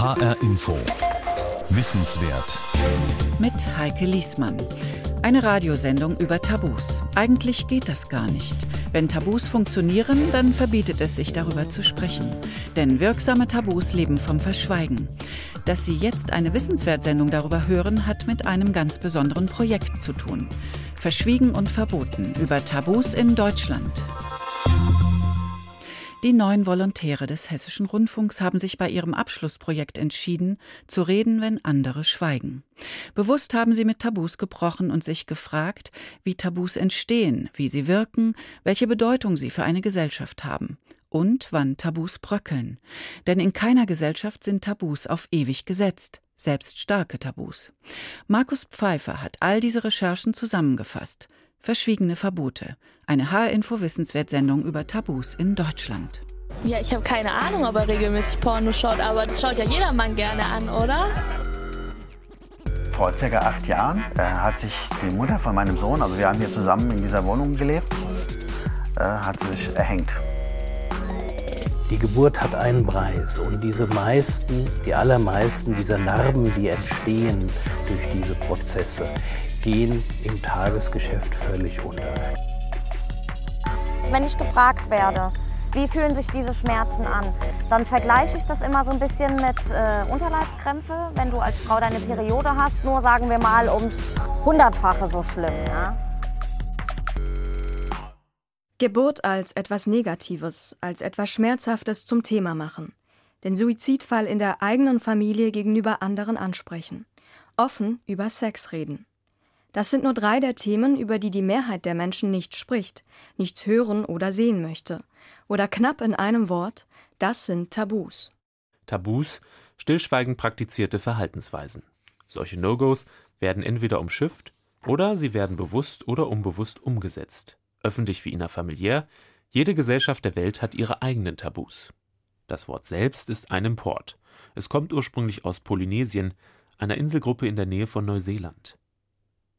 HR Info. Wissenswert. Mit Heike Liesmann. Eine Radiosendung über Tabus. Eigentlich geht das gar nicht. Wenn Tabus funktionieren, dann verbietet es sich darüber zu sprechen. Denn wirksame Tabus leben vom Verschweigen. Dass Sie jetzt eine Wissenswertsendung darüber hören, hat mit einem ganz besonderen Projekt zu tun. Verschwiegen und verboten über Tabus in Deutschland. Die neun Volontäre des Hessischen Rundfunks haben sich bei ihrem Abschlussprojekt entschieden, zu reden, wenn andere schweigen. Bewusst haben sie mit Tabus gebrochen und sich gefragt, wie Tabus entstehen, wie sie wirken, welche Bedeutung sie für eine Gesellschaft haben und wann Tabus bröckeln. Denn in keiner Gesellschaft sind Tabus auf ewig gesetzt, selbst starke Tabus. Markus Pfeiffer hat all diese Recherchen zusammengefasst. Verschwiegene Verbote. Eine HR-Info-Wissenswertsendung über Tabus in Deutschland. Ja, ich habe keine Ahnung, ob er regelmäßig Porno schaut, aber das schaut ja jedermann gerne an, oder? Vor ca. acht Jahren äh, hat sich die Mutter von meinem Sohn, also wir haben hier zusammen in dieser Wohnung gelebt, äh, hat sich erhängt. Die Geburt hat einen Preis und diese meisten, die allermeisten dieser Narben, die entstehen durch diese Prozesse, gehen im Tagesgeschäft völlig unter. Wenn ich gefragt werde, wie fühlen sich diese Schmerzen an, dann vergleiche ich das immer so ein bisschen mit äh, Unterleibskrämpfe. Wenn du als Frau deine Periode hast, nur sagen wir mal ums Hundertfache so schlimm. Ja? Geburt als etwas Negatives, als etwas Schmerzhaftes zum Thema machen. Den Suizidfall in der eigenen Familie gegenüber anderen ansprechen. Offen über Sex reden. Das sind nur drei der Themen, über die die Mehrheit der Menschen nicht spricht, nichts hören oder sehen möchte. Oder knapp in einem Wort, das sind Tabus. Tabus, stillschweigend praktizierte Verhaltensweisen. Solche No-Gos werden entweder umschifft oder sie werden bewusst oder unbewusst umgesetzt. Öffentlich wie innerfamiliär, jede Gesellschaft der Welt hat ihre eigenen Tabus. Das Wort selbst ist ein Import. Es kommt ursprünglich aus Polynesien, einer Inselgruppe in der Nähe von Neuseeland.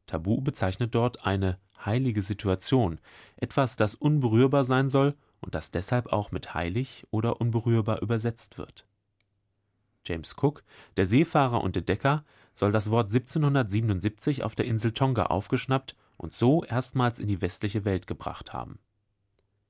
Tabu bezeichnet dort eine heilige Situation, etwas, das unberührbar sein soll und das deshalb auch mit heilig oder unberührbar übersetzt wird. James Cook, der Seefahrer und Entdecker, soll das Wort 1777 auf der Insel Tonga aufgeschnappt und so erstmals in die westliche Welt gebracht haben.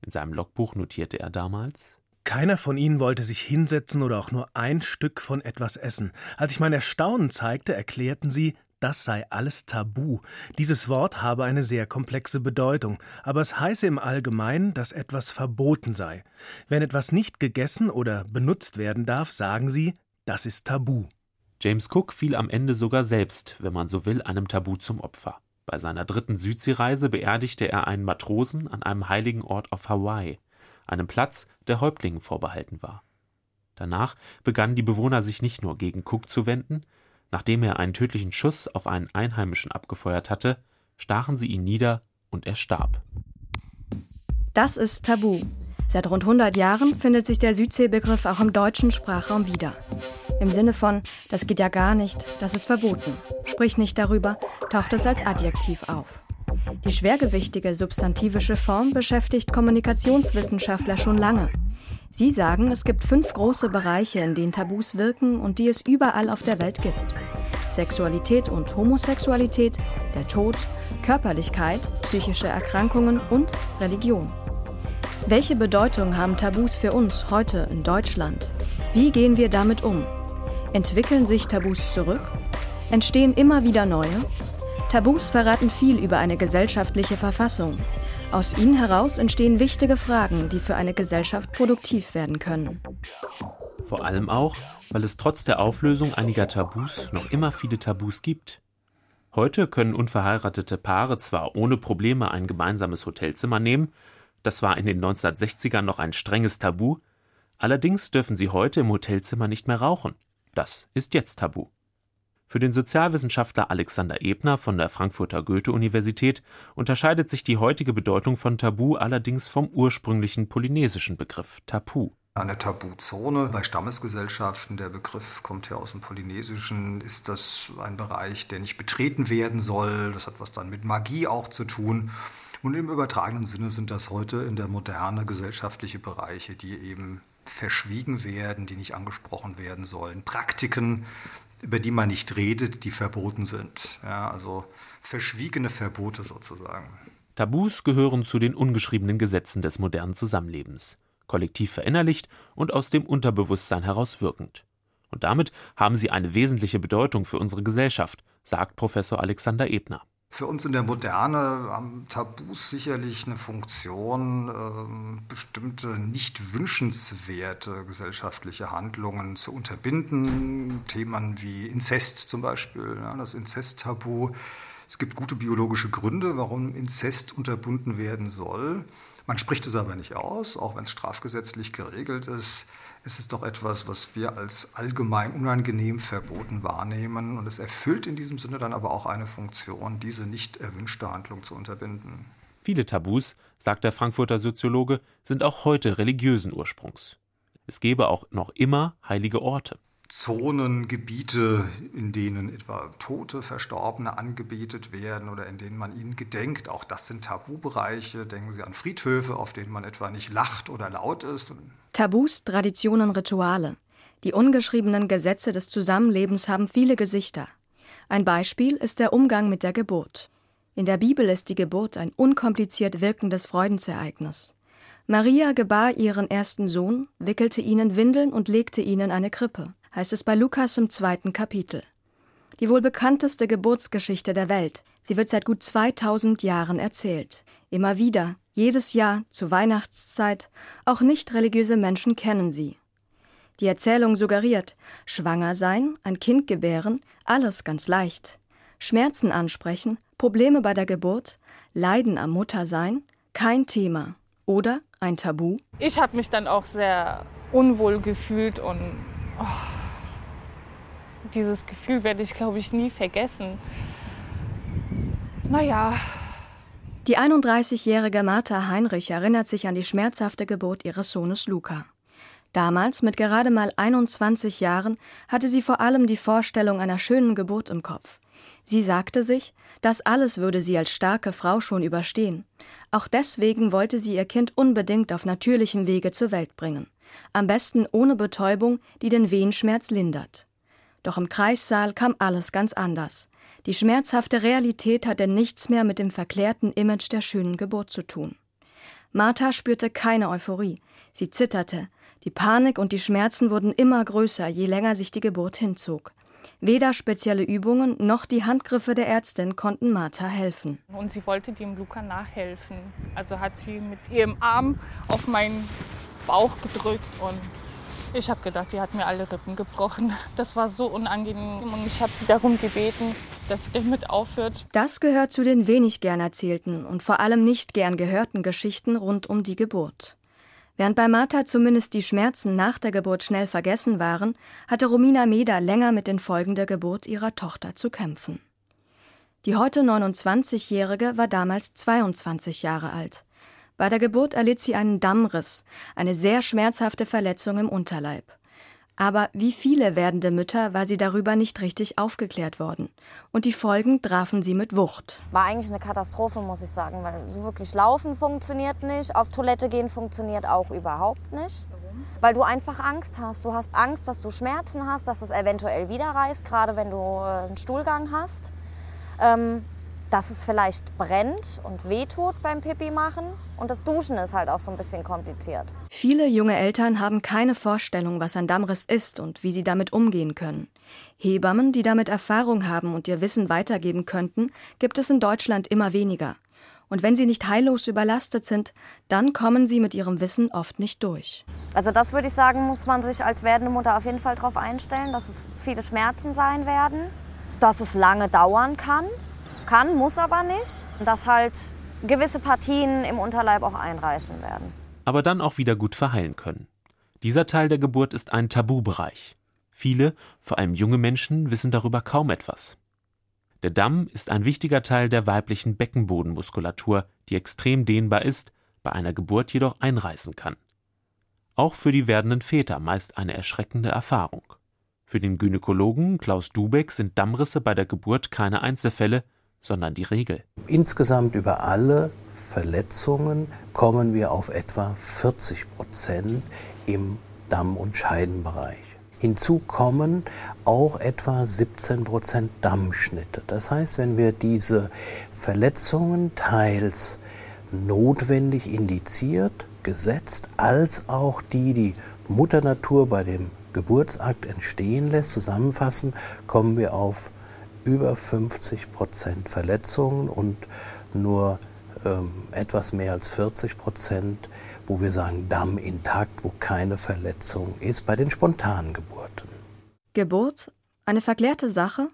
In seinem Logbuch notierte er damals keiner von ihnen wollte sich hinsetzen oder auch nur ein Stück von etwas essen. Als ich mein Erstaunen zeigte, erklärten sie, das sei alles tabu. Dieses Wort habe eine sehr komplexe Bedeutung, aber es heiße im Allgemeinen, dass etwas verboten sei. Wenn etwas nicht gegessen oder benutzt werden darf, sagen sie, das ist tabu. James Cook fiel am Ende sogar selbst, wenn man so will, einem Tabu zum Opfer. Bei seiner dritten Südseereise beerdigte er einen Matrosen an einem heiligen Ort auf Hawaii, einem Platz, der Häuptlingen vorbehalten war. Danach begannen die Bewohner sich nicht nur gegen Cook zu wenden, Nachdem er einen tödlichen Schuss auf einen Einheimischen abgefeuert hatte, stachen sie ihn nieder und er starb. Das ist Tabu. Seit rund 100 Jahren findet sich der Südseebegriff auch im deutschen Sprachraum wieder. Im Sinne von, das geht ja gar nicht, das ist verboten. Sprich nicht darüber, taucht es als Adjektiv auf. Die schwergewichtige substantivische Form beschäftigt Kommunikationswissenschaftler schon lange. Sie sagen, es gibt fünf große Bereiche, in denen Tabus wirken und die es überall auf der Welt gibt. Sexualität und Homosexualität, der Tod, Körperlichkeit, psychische Erkrankungen und Religion. Welche Bedeutung haben Tabus für uns heute in Deutschland? Wie gehen wir damit um? Entwickeln sich Tabus zurück? Entstehen immer wieder neue? Tabus verraten viel über eine gesellschaftliche Verfassung. Aus ihnen heraus entstehen wichtige Fragen, die für eine Gesellschaft produktiv werden können. Vor allem auch, weil es trotz der Auflösung einiger Tabus noch immer viele Tabus gibt. Heute können unverheiratete Paare zwar ohne Probleme ein gemeinsames Hotelzimmer nehmen, das war in den 1960ern noch ein strenges Tabu, allerdings dürfen sie heute im Hotelzimmer nicht mehr rauchen. Das ist jetzt Tabu. Für den Sozialwissenschaftler Alexander Ebner von der Frankfurter Goethe-Universität unterscheidet sich die heutige Bedeutung von Tabu allerdings vom ursprünglichen polynesischen Begriff Tapu. Eine Tabuzone bei Stammesgesellschaften, der Begriff kommt ja aus dem Polynesischen, ist das ein Bereich, der nicht betreten werden soll. Das hat was dann mit Magie auch zu tun. Und im übertragenen Sinne sind das heute in der Moderne gesellschaftliche Bereiche, die eben verschwiegen werden, die nicht angesprochen werden sollen. Praktiken, über die man nicht redet, die verboten sind. Ja, also verschwiegene Verbote sozusagen. Tabus gehören zu den ungeschriebenen Gesetzen des modernen Zusammenlebens, kollektiv verinnerlicht und aus dem Unterbewusstsein heraus wirkend. Und damit haben sie eine wesentliche Bedeutung für unsere Gesellschaft, sagt Professor Alexander Ebner. Für uns in der Moderne haben Tabus sicherlich eine Funktion, äh, bestimmte nicht wünschenswerte gesellschaftliche Handlungen zu unterbinden. Themen wie Inzest zum Beispiel, das Inzesttabu. Es gibt gute biologische Gründe, warum Inzest unterbunden werden soll. Man spricht es aber nicht aus, auch wenn es strafgesetzlich geregelt ist. Es ist doch etwas, was wir als allgemein unangenehm verboten wahrnehmen. Und es erfüllt in diesem Sinne dann aber auch eine Funktion, diese nicht erwünschte Handlung zu unterbinden. Viele Tabus, sagt der Frankfurter Soziologe, sind auch heute religiösen Ursprungs. Es gebe auch noch immer heilige Orte. Zonen, Gebiete, in denen etwa Tote, Verstorbene angebetet werden oder in denen man ihnen gedenkt. Auch das sind Tabubereiche. Denken Sie an Friedhöfe, auf denen man etwa nicht lacht oder laut ist. Tabus, Traditionen, Rituale. Die ungeschriebenen Gesetze des Zusammenlebens haben viele Gesichter. Ein Beispiel ist der Umgang mit der Geburt. In der Bibel ist die Geburt ein unkompliziert wirkendes Freudensereignis. Maria gebar ihren ersten Sohn, wickelte ihnen Windeln und legte ihnen eine Krippe heißt es bei Lukas im zweiten Kapitel. Die wohl bekannteste Geburtsgeschichte der Welt. Sie wird seit gut 2000 Jahren erzählt. Immer wieder, jedes Jahr, zur Weihnachtszeit, auch nicht religiöse Menschen kennen sie. Die Erzählung suggeriert, schwanger sein, ein Kind gebären, alles ganz leicht. Schmerzen ansprechen, Probleme bei der Geburt, Leiden am Muttersein, kein Thema. Oder ein Tabu? Ich habe mich dann auch sehr unwohl gefühlt und oh, dieses Gefühl werde ich, glaube ich, nie vergessen. Naja. Die 31-jährige Martha Heinrich erinnert sich an die schmerzhafte Geburt ihres Sohnes Luca. Damals, mit gerade mal 21 Jahren, hatte sie vor allem die Vorstellung einer schönen Geburt im Kopf. Sie sagte sich, das alles würde sie als starke Frau schon überstehen. Auch deswegen wollte sie ihr Kind unbedingt auf natürlichem Wege zur Welt bringen. Am besten ohne Betäubung, die den Wehenschmerz lindert. Doch im Kreissaal kam alles ganz anders. Die schmerzhafte Realität hatte nichts mehr mit dem verklärten Image der schönen Geburt zu tun. Martha spürte keine Euphorie. Sie zitterte. Die Panik und die Schmerzen wurden immer größer, je länger sich die Geburt hinzog. Weder spezielle Übungen noch die Handgriffe der Ärztin konnten Martha helfen. Und sie wollte dem Luca nachhelfen. Also hat sie mit ihrem Arm auf meinen Bauch gedrückt und ich habe gedacht, die hat mir alle Rippen gebrochen. Das war so unangenehm und ich habe sie darum gebeten, dass sie damit aufhört. Das gehört zu den wenig gern erzählten und vor allem nicht gern gehörten Geschichten rund um die Geburt. Während bei Martha zumindest die Schmerzen nach der Geburt schnell vergessen waren, hatte Romina Meder länger mit den Folgen der Geburt ihrer Tochter zu kämpfen. Die heute 29-Jährige war damals 22 Jahre alt. Bei der Geburt erlitt sie einen Dammriss, eine sehr schmerzhafte Verletzung im Unterleib. Aber wie viele werdende Mütter war sie darüber nicht richtig aufgeklärt worden. Und die Folgen trafen sie mit Wucht. War eigentlich eine Katastrophe, muss ich sagen, weil so wirklich laufen funktioniert nicht, auf Toilette gehen funktioniert auch überhaupt nicht. Weil du einfach Angst hast. Du hast Angst, dass du Schmerzen hast, dass es eventuell wieder reißt, gerade wenn du äh, einen Stuhlgang hast. Ähm, dass es vielleicht brennt und wehtut beim Pipi machen. Und das Duschen ist halt auch so ein bisschen kompliziert. Viele junge Eltern haben keine Vorstellung, was ein Dammriss ist und wie sie damit umgehen können. Hebammen, die damit Erfahrung haben und ihr Wissen weitergeben könnten, gibt es in Deutschland immer weniger. Und wenn sie nicht heillos überlastet sind, dann kommen sie mit ihrem Wissen oft nicht durch. Also das würde ich sagen, muss man sich als werdende Mutter auf jeden Fall darauf einstellen, dass es viele Schmerzen sein werden, dass es lange dauern kann kann, muss aber nicht. Dass halt gewisse Partien im Unterleib auch einreißen werden. Aber dann auch wieder gut verheilen können. Dieser Teil der Geburt ist ein Tabubereich. Viele, vor allem junge Menschen, wissen darüber kaum etwas. Der Damm ist ein wichtiger Teil der weiblichen Beckenbodenmuskulatur, die extrem dehnbar ist, bei einer Geburt jedoch einreißen kann. Auch für die werdenden Väter meist eine erschreckende Erfahrung. Für den Gynäkologen Klaus Dubeck sind Dammrisse bei der Geburt keine Einzelfälle, sondern die Regel. Insgesamt über alle Verletzungen kommen wir auf etwa 40 Prozent im Damm- und Scheidenbereich. Hinzu kommen auch etwa 17 Prozent Dammschnitte. Das heißt, wenn wir diese Verletzungen teils notwendig indiziert, gesetzt, als auch die, die Mutter Natur bei dem Geburtsakt entstehen lässt, zusammenfassen, kommen wir auf über 50 Prozent Verletzungen und nur ähm, etwas mehr als 40 Prozent wo wir sagen Damm intakt, wo keine Verletzung ist, bei den spontanen Geburten. Geburt? Eine verklärte Sache?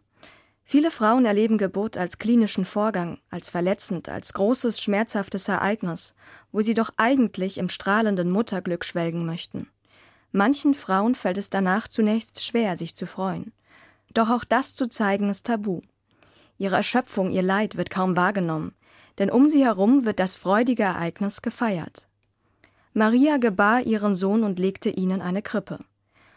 Viele Frauen erleben Geburt als klinischen Vorgang, als verletzend, als großes, schmerzhaftes Ereignis, wo sie doch eigentlich im strahlenden Mutterglück schwelgen möchten. Manchen Frauen fällt es danach zunächst schwer, sich zu freuen. Doch auch das zu zeigen ist tabu. Ihre Erschöpfung, ihr Leid wird kaum wahrgenommen, denn um sie herum wird das freudige Ereignis gefeiert. Maria gebar ihren Sohn und legte ihn in eine Krippe.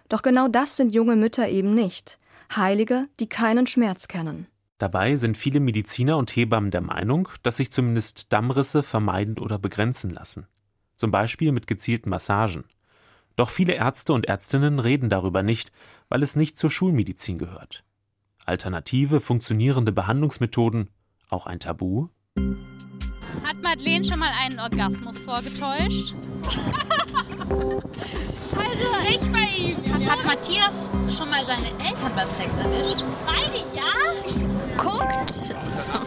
Doch genau das sind junge Mütter eben nicht. Heilige, die keinen Schmerz kennen. Dabei sind viele Mediziner und Hebammen der Meinung, dass sich zumindest Dammrisse vermeiden oder begrenzen lassen. Zum Beispiel mit gezielten Massagen. Doch viele Ärzte und Ärztinnen reden darüber nicht, weil es nicht zur Schulmedizin gehört. Alternative, funktionierende Behandlungsmethoden, auch ein Tabu? Hat Madeleine schon mal einen Orgasmus vorgetäuscht? also nicht bei ihm. Ja. Hat Matthias schon mal seine Eltern beim Sex erwischt? Beide ja. Guckt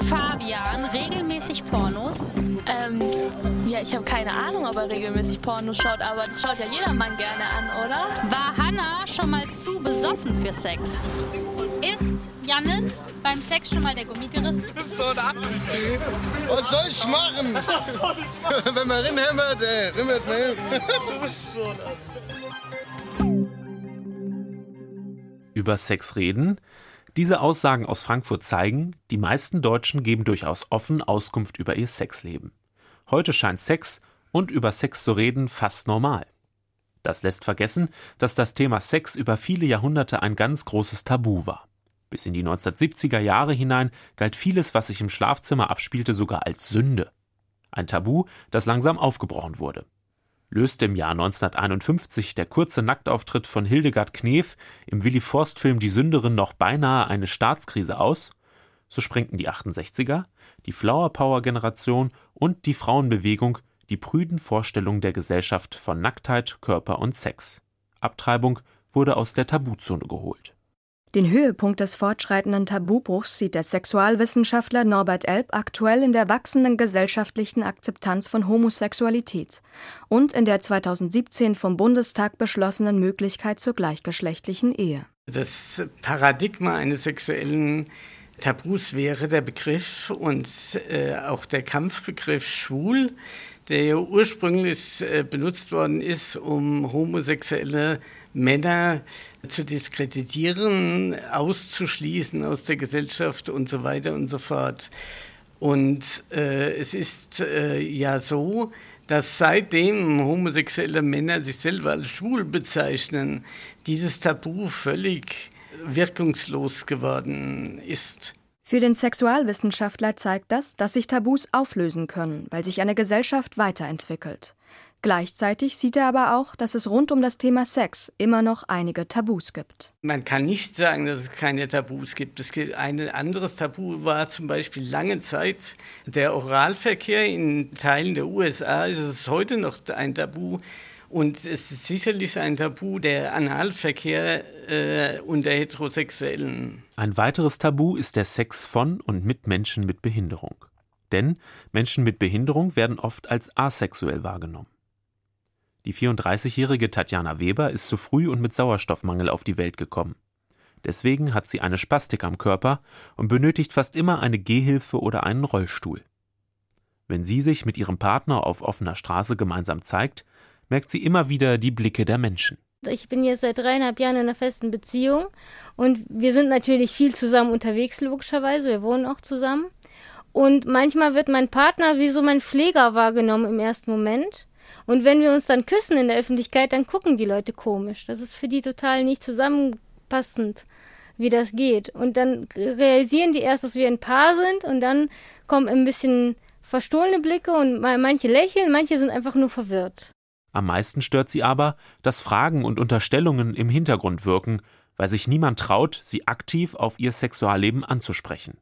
Fabian regelmäßig Pornos? Ähm, ja, ich habe keine Ahnung, ob er regelmäßig Pornos schaut, aber das schaut ja jeder Mann gerne an, oder? War Hannah schon mal zu besoffen für Sex? Ist Jannis beim Sex schon mal der Gummi gerissen? Das ist so ein. Was soll ich machen? Was soll ich machen? Wenn man rinhämmert, ey, rimmert, ne? Du bist so ein Über Sex reden? Diese Aussagen aus Frankfurt zeigen, die meisten Deutschen geben durchaus offen Auskunft über ihr Sexleben. Heute scheint Sex und über Sex zu reden fast normal. Das lässt vergessen, dass das Thema Sex über viele Jahrhunderte ein ganz großes Tabu war. Bis in die 1970er Jahre hinein galt vieles, was sich im Schlafzimmer abspielte, sogar als Sünde. Ein Tabu, das langsam aufgebrochen wurde. Löste im Jahr 1951 der kurze Nacktauftritt von Hildegard Knef im Willy Forst-Film Die Sünderin noch beinahe eine Staatskrise aus, so sprengten die 68er, die Flower Power Generation und die Frauenbewegung die prüden Vorstellungen der Gesellschaft von Nacktheit, Körper und Sex. Abtreibung wurde aus der Tabuzone geholt. Den Höhepunkt des fortschreitenden Tabubruchs sieht der Sexualwissenschaftler Norbert Elb aktuell in der wachsenden gesellschaftlichen Akzeptanz von Homosexualität und in der 2017 vom Bundestag beschlossenen Möglichkeit zur gleichgeschlechtlichen Ehe. Das Paradigma eines sexuellen Tabus wäre der Begriff und äh, auch der Kampfbegriff schwul, der ja ursprünglich äh, benutzt worden ist, um homosexuelle Männer zu diskreditieren, auszuschließen aus der Gesellschaft und so weiter und so fort. Und äh, es ist äh, ja so, dass seitdem homosexuelle Männer sich selber als schwul bezeichnen, dieses Tabu völlig wirkungslos geworden ist. Für den Sexualwissenschaftler zeigt das, dass sich Tabus auflösen können, weil sich eine Gesellschaft weiterentwickelt. Gleichzeitig sieht er aber auch, dass es rund um das Thema Sex immer noch einige Tabus gibt. Man kann nicht sagen, dass es keine Tabus gibt. Es gibt ein anderes Tabu war zum Beispiel lange Zeit der Oralverkehr. In Teilen der USA ist es heute noch ein Tabu. Und es ist sicherlich ein Tabu der Analverkehr äh, unter Heterosexuellen. Ein weiteres Tabu ist der Sex von und mit Menschen mit Behinderung. Denn Menschen mit Behinderung werden oft als asexuell wahrgenommen. Die 34-jährige Tatjana Weber ist zu früh und mit Sauerstoffmangel auf die Welt gekommen. Deswegen hat sie eine Spastik am Körper und benötigt fast immer eine Gehhilfe oder einen Rollstuhl. Wenn sie sich mit ihrem Partner auf offener Straße gemeinsam zeigt, merkt sie immer wieder die Blicke der Menschen. Ich bin jetzt seit dreieinhalb Jahren in einer festen Beziehung und wir sind natürlich viel zusammen unterwegs, logischerweise. Wir wohnen auch zusammen. Und manchmal wird mein Partner wie so mein Pfleger wahrgenommen im ersten Moment. Und wenn wir uns dann küssen in der Öffentlichkeit, dann gucken die Leute komisch. Das ist für die total nicht zusammenpassend, wie das geht. Und dann realisieren die erst, dass wir ein Paar sind und dann kommen ein bisschen verstohlene Blicke und manche lächeln, manche sind einfach nur verwirrt. Am meisten stört sie aber, dass Fragen und Unterstellungen im Hintergrund wirken, weil sich niemand traut, sie aktiv auf ihr Sexualleben anzusprechen.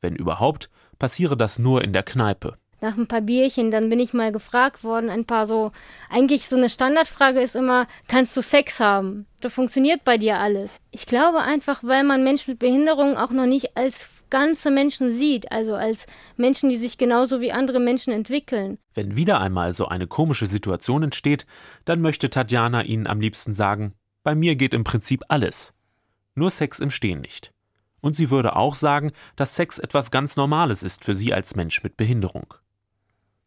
Wenn überhaupt, passiere das nur in der Kneipe. Nach ein paar Bierchen, dann bin ich mal gefragt worden, ein paar so, eigentlich so eine Standardfrage ist immer, kannst du Sex haben? Da funktioniert bei dir alles. Ich glaube einfach, weil man Menschen mit Behinderung auch noch nicht als ganze Menschen sieht, also als Menschen, die sich genauso wie andere Menschen entwickeln. Wenn wieder einmal so eine komische Situation entsteht, dann möchte Tatjana Ihnen am liebsten sagen, bei mir geht im Prinzip alles. Nur Sex im Stehen nicht. Und sie würde auch sagen, dass Sex etwas ganz Normales ist für sie als Mensch mit Behinderung.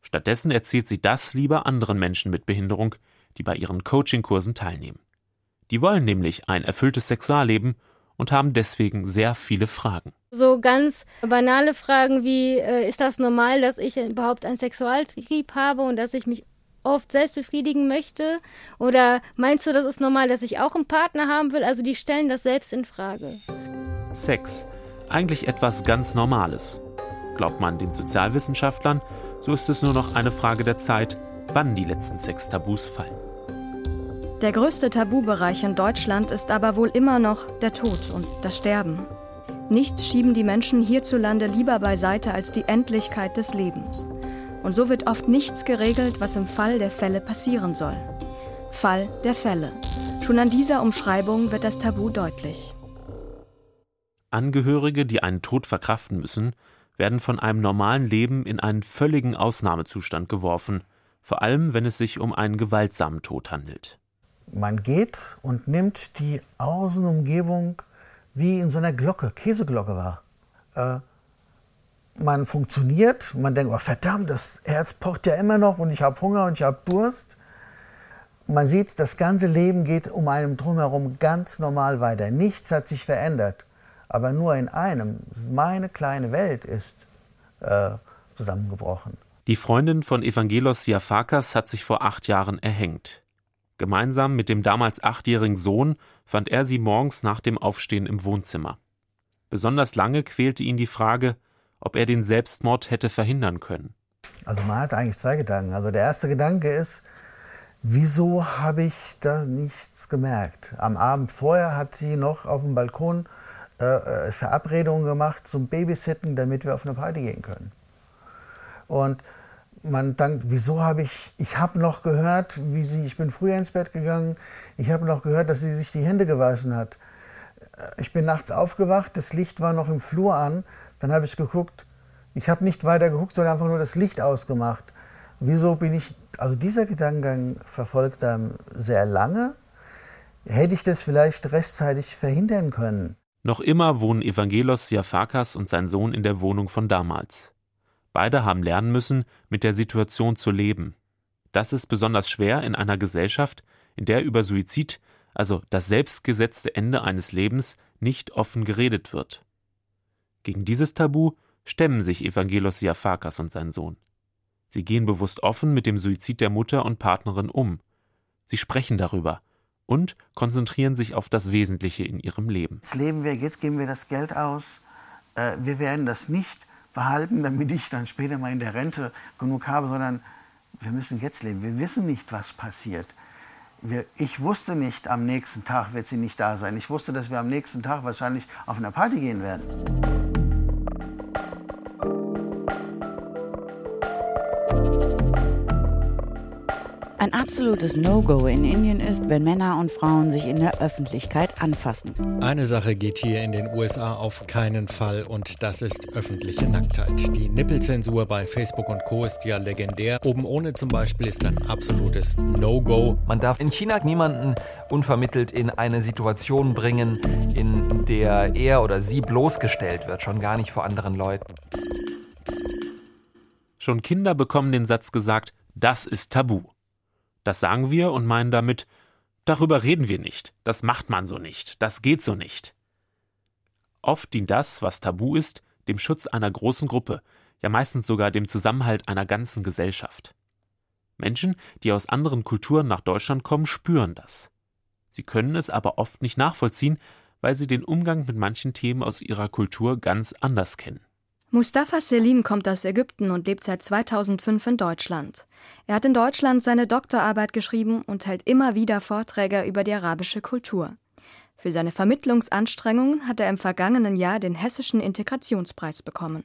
Stattdessen erzählt sie das lieber anderen Menschen mit Behinderung, die bei ihren Coachingkursen teilnehmen. Die wollen nämlich ein erfülltes Sexualleben und haben deswegen sehr viele Fragen. So ganz banale Fragen wie, äh, ist das normal, dass ich überhaupt einen Sexualtrieb habe und dass ich mich oft selbst befriedigen möchte? Oder meinst du, das ist normal, dass ich auch einen Partner haben will? Also die stellen das selbst in Frage. Sex, eigentlich etwas ganz Normales. Glaubt man den Sozialwissenschaftlern, so ist es nur noch eine Frage der Zeit, wann die letzten Sextabus fallen. Der größte Tabubereich in Deutschland ist aber wohl immer noch der Tod und das Sterben. Nichts schieben die Menschen hierzulande lieber beiseite als die Endlichkeit des Lebens. Und so wird oft nichts geregelt, was im Fall der Fälle passieren soll. Fall der Fälle. Schon an dieser Umschreibung wird das Tabu deutlich. Angehörige, die einen Tod verkraften müssen, werden von einem normalen Leben in einen völligen Ausnahmezustand geworfen, vor allem wenn es sich um einen gewaltsamen Tod handelt. Man geht und nimmt die Außenumgebung wie in so einer Glocke, Käseglocke war. Äh, man funktioniert, man denkt, oh verdammt, das Herz pocht ja immer noch und ich habe Hunger und ich habe Durst. Man sieht, das ganze Leben geht um einem drumherum ganz normal weiter. Nichts hat sich verändert. Aber nur in einem, meine kleine Welt ist äh, zusammengebrochen. Die Freundin von Evangelos Siafakas hat sich vor acht Jahren erhängt. Gemeinsam mit dem damals achtjährigen Sohn fand er sie morgens nach dem Aufstehen im Wohnzimmer. Besonders lange quälte ihn die Frage, ob er den Selbstmord hätte verhindern können. Also man hat eigentlich zwei Gedanken. Also der erste Gedanke ist, wieso habe ich da nichts gemerkt? Am Abend vorher hat sie noch auf dem Balkon äh, äh Verabredungen gemacht zum Babysitten, damit wir auf eine Party gehen können. Und man denkt, wieso habe ich, ich habe noch gehört, wie sie, ich bin früher ins Bett gegangen, ich habe noch gehört, dass sie sich die Hände gewaschen hat. Ich bin nachts aufgewacht, das Licht war noch im Flur an, dann habe ich geguckt, ich habe nicht weiter geguckt, sondern einfach nur das Licht ausgemacht. Wieso bin ich, also dieser Gedankengang verfolgt einem sehr lange. Hätte ich das vielleicht rechtzeitig verhindern können? Noch immer wohnen Evangelos Siafakas und sein Sohn in der Wohnung von damals. Beide haben lernen müssen, mit der Situation zu leben. Das ist besonders schwer in einer Gesellschaft, in der über Suizid, also das selbstgesetzte Ende eines Lebens, nicht offen geredet wird. Gegen dieses Tabu stemmen sich Evangelos Siafakas und sein Sohn. Sie gehen bewusst offen mit dem Suizid der Mutter und Partnerin um. Sie sprechen darüber und konzentrieren sich auf das Wesentliche in ihrem Leben. Jetzt leben wir, jetzt geben wir das Geld aus. Äh, wir werden das nicht behalten, damit ich dann später mal in der Rente genug habe, sondern wir müssen jetzt leben. Wir wissen nicht, was passiert. Ich wusste nicht, am nächsten Tag wird sie nicht da sein. Ich wusste, dass wir am nächsten Tag wahrscheinlich auf eine Party gehen werden. Ein absolutes No-Go in Indien ist, wenn Männer und Frauen sich in der Öffentlichkeit anfassen. Eine Sache geht hier in den USA auf keinen Fall und das ist öffentliche Nacktheit. Die Nippelzensur bei Facebook und Co. ist ja legendär. Oben ohne zum Beispiel ist ein absolutes No-Go. Man darf in China niemanden unvermittelt in eine Situation bringen, in der er oder sie bloßgestellt wird, schon gar nicht vor anderen Leuten. Schon Kinder bekommen den Satz gesagt, das ist tabu. Das sagen wir und meinen damit, darüber reden wir nicht, das macht man so nicht, das geht so nicht. Oft dient das, was tabu ist, dem Schutz einer großen Gruppe, ja meistens sogar dem Zusammenhalt einer ganzen Gesellschaft. Menschen, die aus anderen Kulturen nach Deutschland kommen, spüren das. Sie können es aber oft nicht nachvollziehen, weil sie den Umgang mit manchen Themen aus ihrer Kultur ganz anders kennen. Mustafa Selim kommt aus Ägypten und lebt seit 2005 in Deutschland. Er hat in Deutschland seine Doktorarbeit geschrieben und hält immer wieder Vorträge über die arabische Kultur. Für seine Vermittlungsanstrengungen hat er im vergangenen Jahr den Hessischen Integrationspreis bekommen.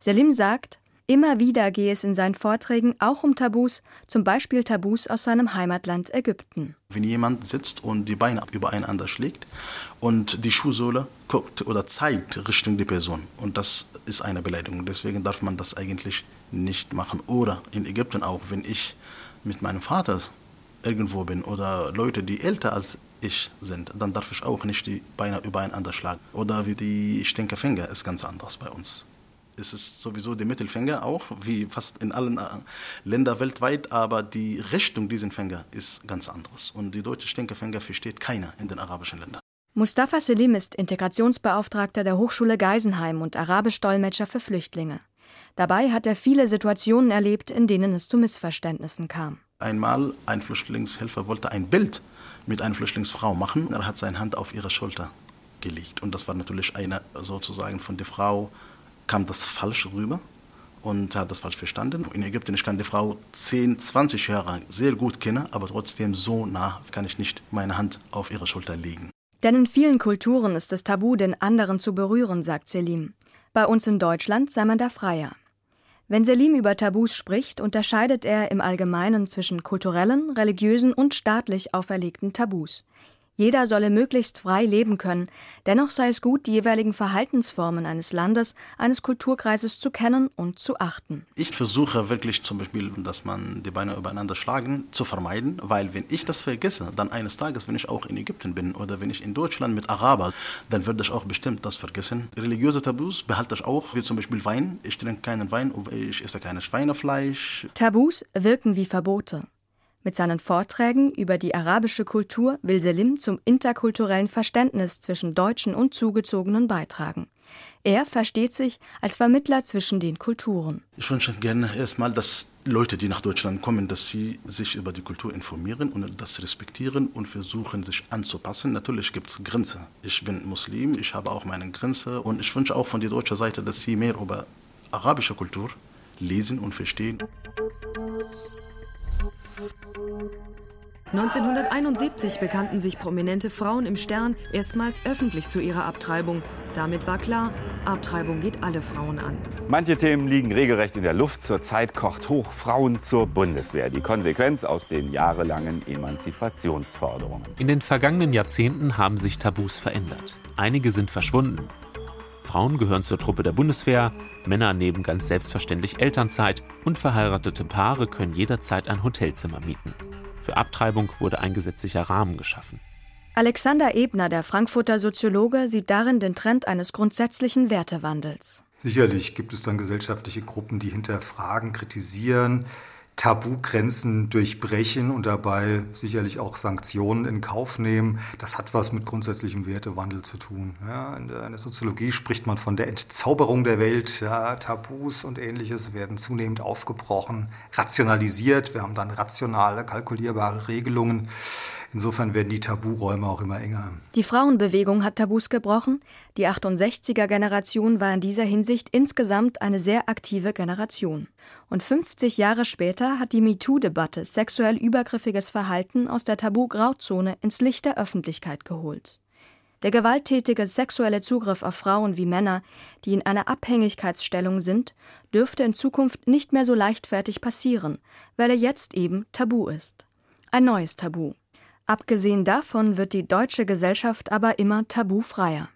Selim sagt, immer wieder gehe es in seinen Vorträgen auch um Tabus, zum Beispiel Tabus aus seinem Heimatland Ägypten. Wenn jemand sitzt und die Beine übereinander schlägt und die Schuhsohle guckt oder zeigt Richtung die Person und das ist eine Beleidigung, deswegen darf man das eigentlich nicht machen. Oder in Ägypten auch, wenn ich mit meinem Vater irgendwo bin oder Leute, die älter als ich sind, dann darf ich auch nicht die Beine übereinander schlagen. Oder wie die Stinkefinger ist ganz anders bei uns es ist sowieso der Mittelfinger auch, wie fast in allen äh, Ländern weltweit, aber die Richtung dieser Finger ist ganz anders. Und die deutsche Stinkefinger versteht keiner in den arabischen Ländern. Mustafa Selim ist Integrationsbeauftragter der Hochschule Geisenheim und Arabisch-Dolmetscher für Flüchtlinge. Dabei hat er viele Situationen erlebt, in denen es zu Missverständnissen kam. Einmal ein Flüchtlingshelfer wollte ein Bild mit einer Flüchtlingsfrau machen. Er hat seine Hand auf ihre Schulter gelegt. Und das war natürlich eine sozusagen von der Frau kam das falsch rüber und hat das falsch verstanden. In Ägypten, ich kann die Frau 10, 20 Jahre sehr gut kennen, aber trotzdem so nah kann ich nicht meine Hand auf ihre Schulter legen. Denn in vielen Kulturen ist es tabu, den anderen zu berühren, sagt Selim. Bei uns in Deutschland sei man da freier. Wenn Selim über Tabus spricht, unterscheidet er im Allgemeinen zwischen kulturellen, religiösen und staatlich auferlegten Tabus. Jeder solle möglichst frei leben können. Dennoch sei es gut, die jeweiligen Verhaltensformen eines Landes, eines Kulturkreises zu kennen und zu achten. Ich versuche wirklich zum Beispiel, dass man die Beine übereinander schlagen, zu vermeiden, weil wenn ich das vergesse, dann eines Tages, wenn ich auch in Ägypten bin oder wenn ich in Deutschland mit Araber, dann würde ich auch bestimmt das vergessen. Religiöse Tabus behalte ich auch, wie zum Beispiel Wein. Ich trinke keinen Wein, ich esse kein Schweinefleisch. Tabus wirken wie Verbote. Mit seinen Vorträgen über die arabische Kultur will Selim zum interkulturellen Verständnis zwischen Deutschen und Zugezogenen beitragen. Er versteht sich als Vermittler zwischen den Kulturen. Ich wünsche gerne erstmal, dass Leute, die nach Deutschland kommen, dass sie sich über die Kultur informieren und das respektieren und versuchen, sich anzupassen. Natürlich gibt es Grenzen. Ich bin Muslim, ich habe auch meine Grenze und ich wünsche auch von der deutschen Seite, dass sie mehr über arabische Kultur lesen und verstehen. 1971 bekannten sich prominente Frauen im Stern erstmals öffentlich zu ihrer Abtreibung. Damit war klar, Abtreibung geht alle Frauen an. Manche Themen liegen regelrecht in der Luft. Zurzeit kocht hoch Frauen zur Bundeswehr. Die Konsequenz aus den jahrelangen Emanzipationsforderungen. In den vergangenen Jahrzehnten haben sich Tabus verändert. Einige sind verschwunden. Frauen gehören zur Truppe der Bundeswehr, Männer nehmen ganz selbstverständlich Elternzeit und verheiratete Paare können jederzeit ein Hotelzimmer mieten. Für Abtreibung wurde ein gesetzlicher Rahmen geschaffen. Alexander Ebner, der Frankfurter Soziologe, sieht darin den Trend eines grundsätzlichen Wertewandels. Sicherlich gibt es dann gesellschaftliche Gruppen, die hinterfragen, kritisieren, Tabugrenzen durchbrechen und dabei sicherlich auch Sanktionen in Kauf nehmen. Das hat was mit grundsätzlichem Wertewandel zu tun. Ja, in, der, Soziologie spricht man von der Entzauberung der Welt. Ja, Tabus und ähnliches werden zunehmend aufgebrochen, rationalisiert. Wir haben dann rationale, kalkulierbare Regelungen. Insofern werden die Taburäume auch immer enger. Die Frauenbewegung hat Tabus gebrochen. Die 68er-Generation war in dieser Hinsicht insgesamt eine sehr aktive Generation. Und 50 Jahre später hat die MeToo-Debatte sexuell übergriffiges Verhalten aus der Tabu-Grauzone ins Licht der Öffentlichkeit geholt. Der gewalttätige sexuelle Zugriff auf Frauen wie Männer, die in einer Abhängigkeitsstellung sind, dürfte in Zukunft nicht mehr so leichtfertig passieren, weil er jetzt eben tabu ist. Ein neues Tabu. Abgesehen davon wird die deutsche Gesellschaft aber immer tabufreier.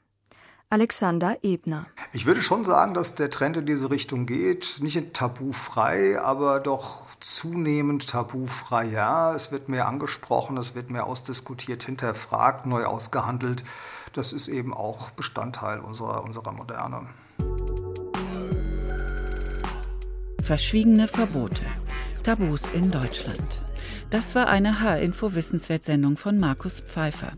Alexander Ebner. Ich würde schon sagen, dass der Trend in diese Richtung geht. Nicht tabufrei, aber doch zunehmend tabufrei. Ja, es wird mehr angesprochen, es wird mehr ausdiskutiert, hinterfragt, neu ausgehandelt. Das ist eben auch Bestandteil unserer, unserer Moderne. Verschwiegene Verbote. Tabus in Deutschland. Das war eine H-Info-Wissenswertsendung von Markus Pfeiffer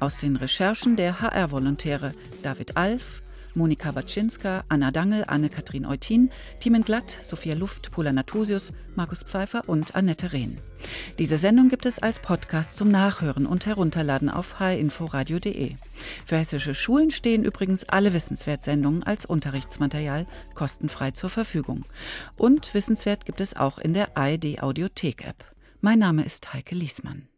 aus den Recherchen der HR-Volontäre David Alf, Monika Baczynska, Anna Dangel, Anne-Kathrin Eutin, Timen Glatt, Sophia Luft, Pola Natusius, Markus Pfeiffer und Annette Rehn. Diese Sendung gibt es als Podcast zum Nachhören und Herunterladen auf hinforadio.de. Für hessische Schulen stehen übrigens alle Wissenswertsendungen als Unterrichtsmaterial kostenfrei zur Verfügung. Und Wissenswert gibt es auch in der ARD Audiothek App. Mein Name ist Heike Liesmann.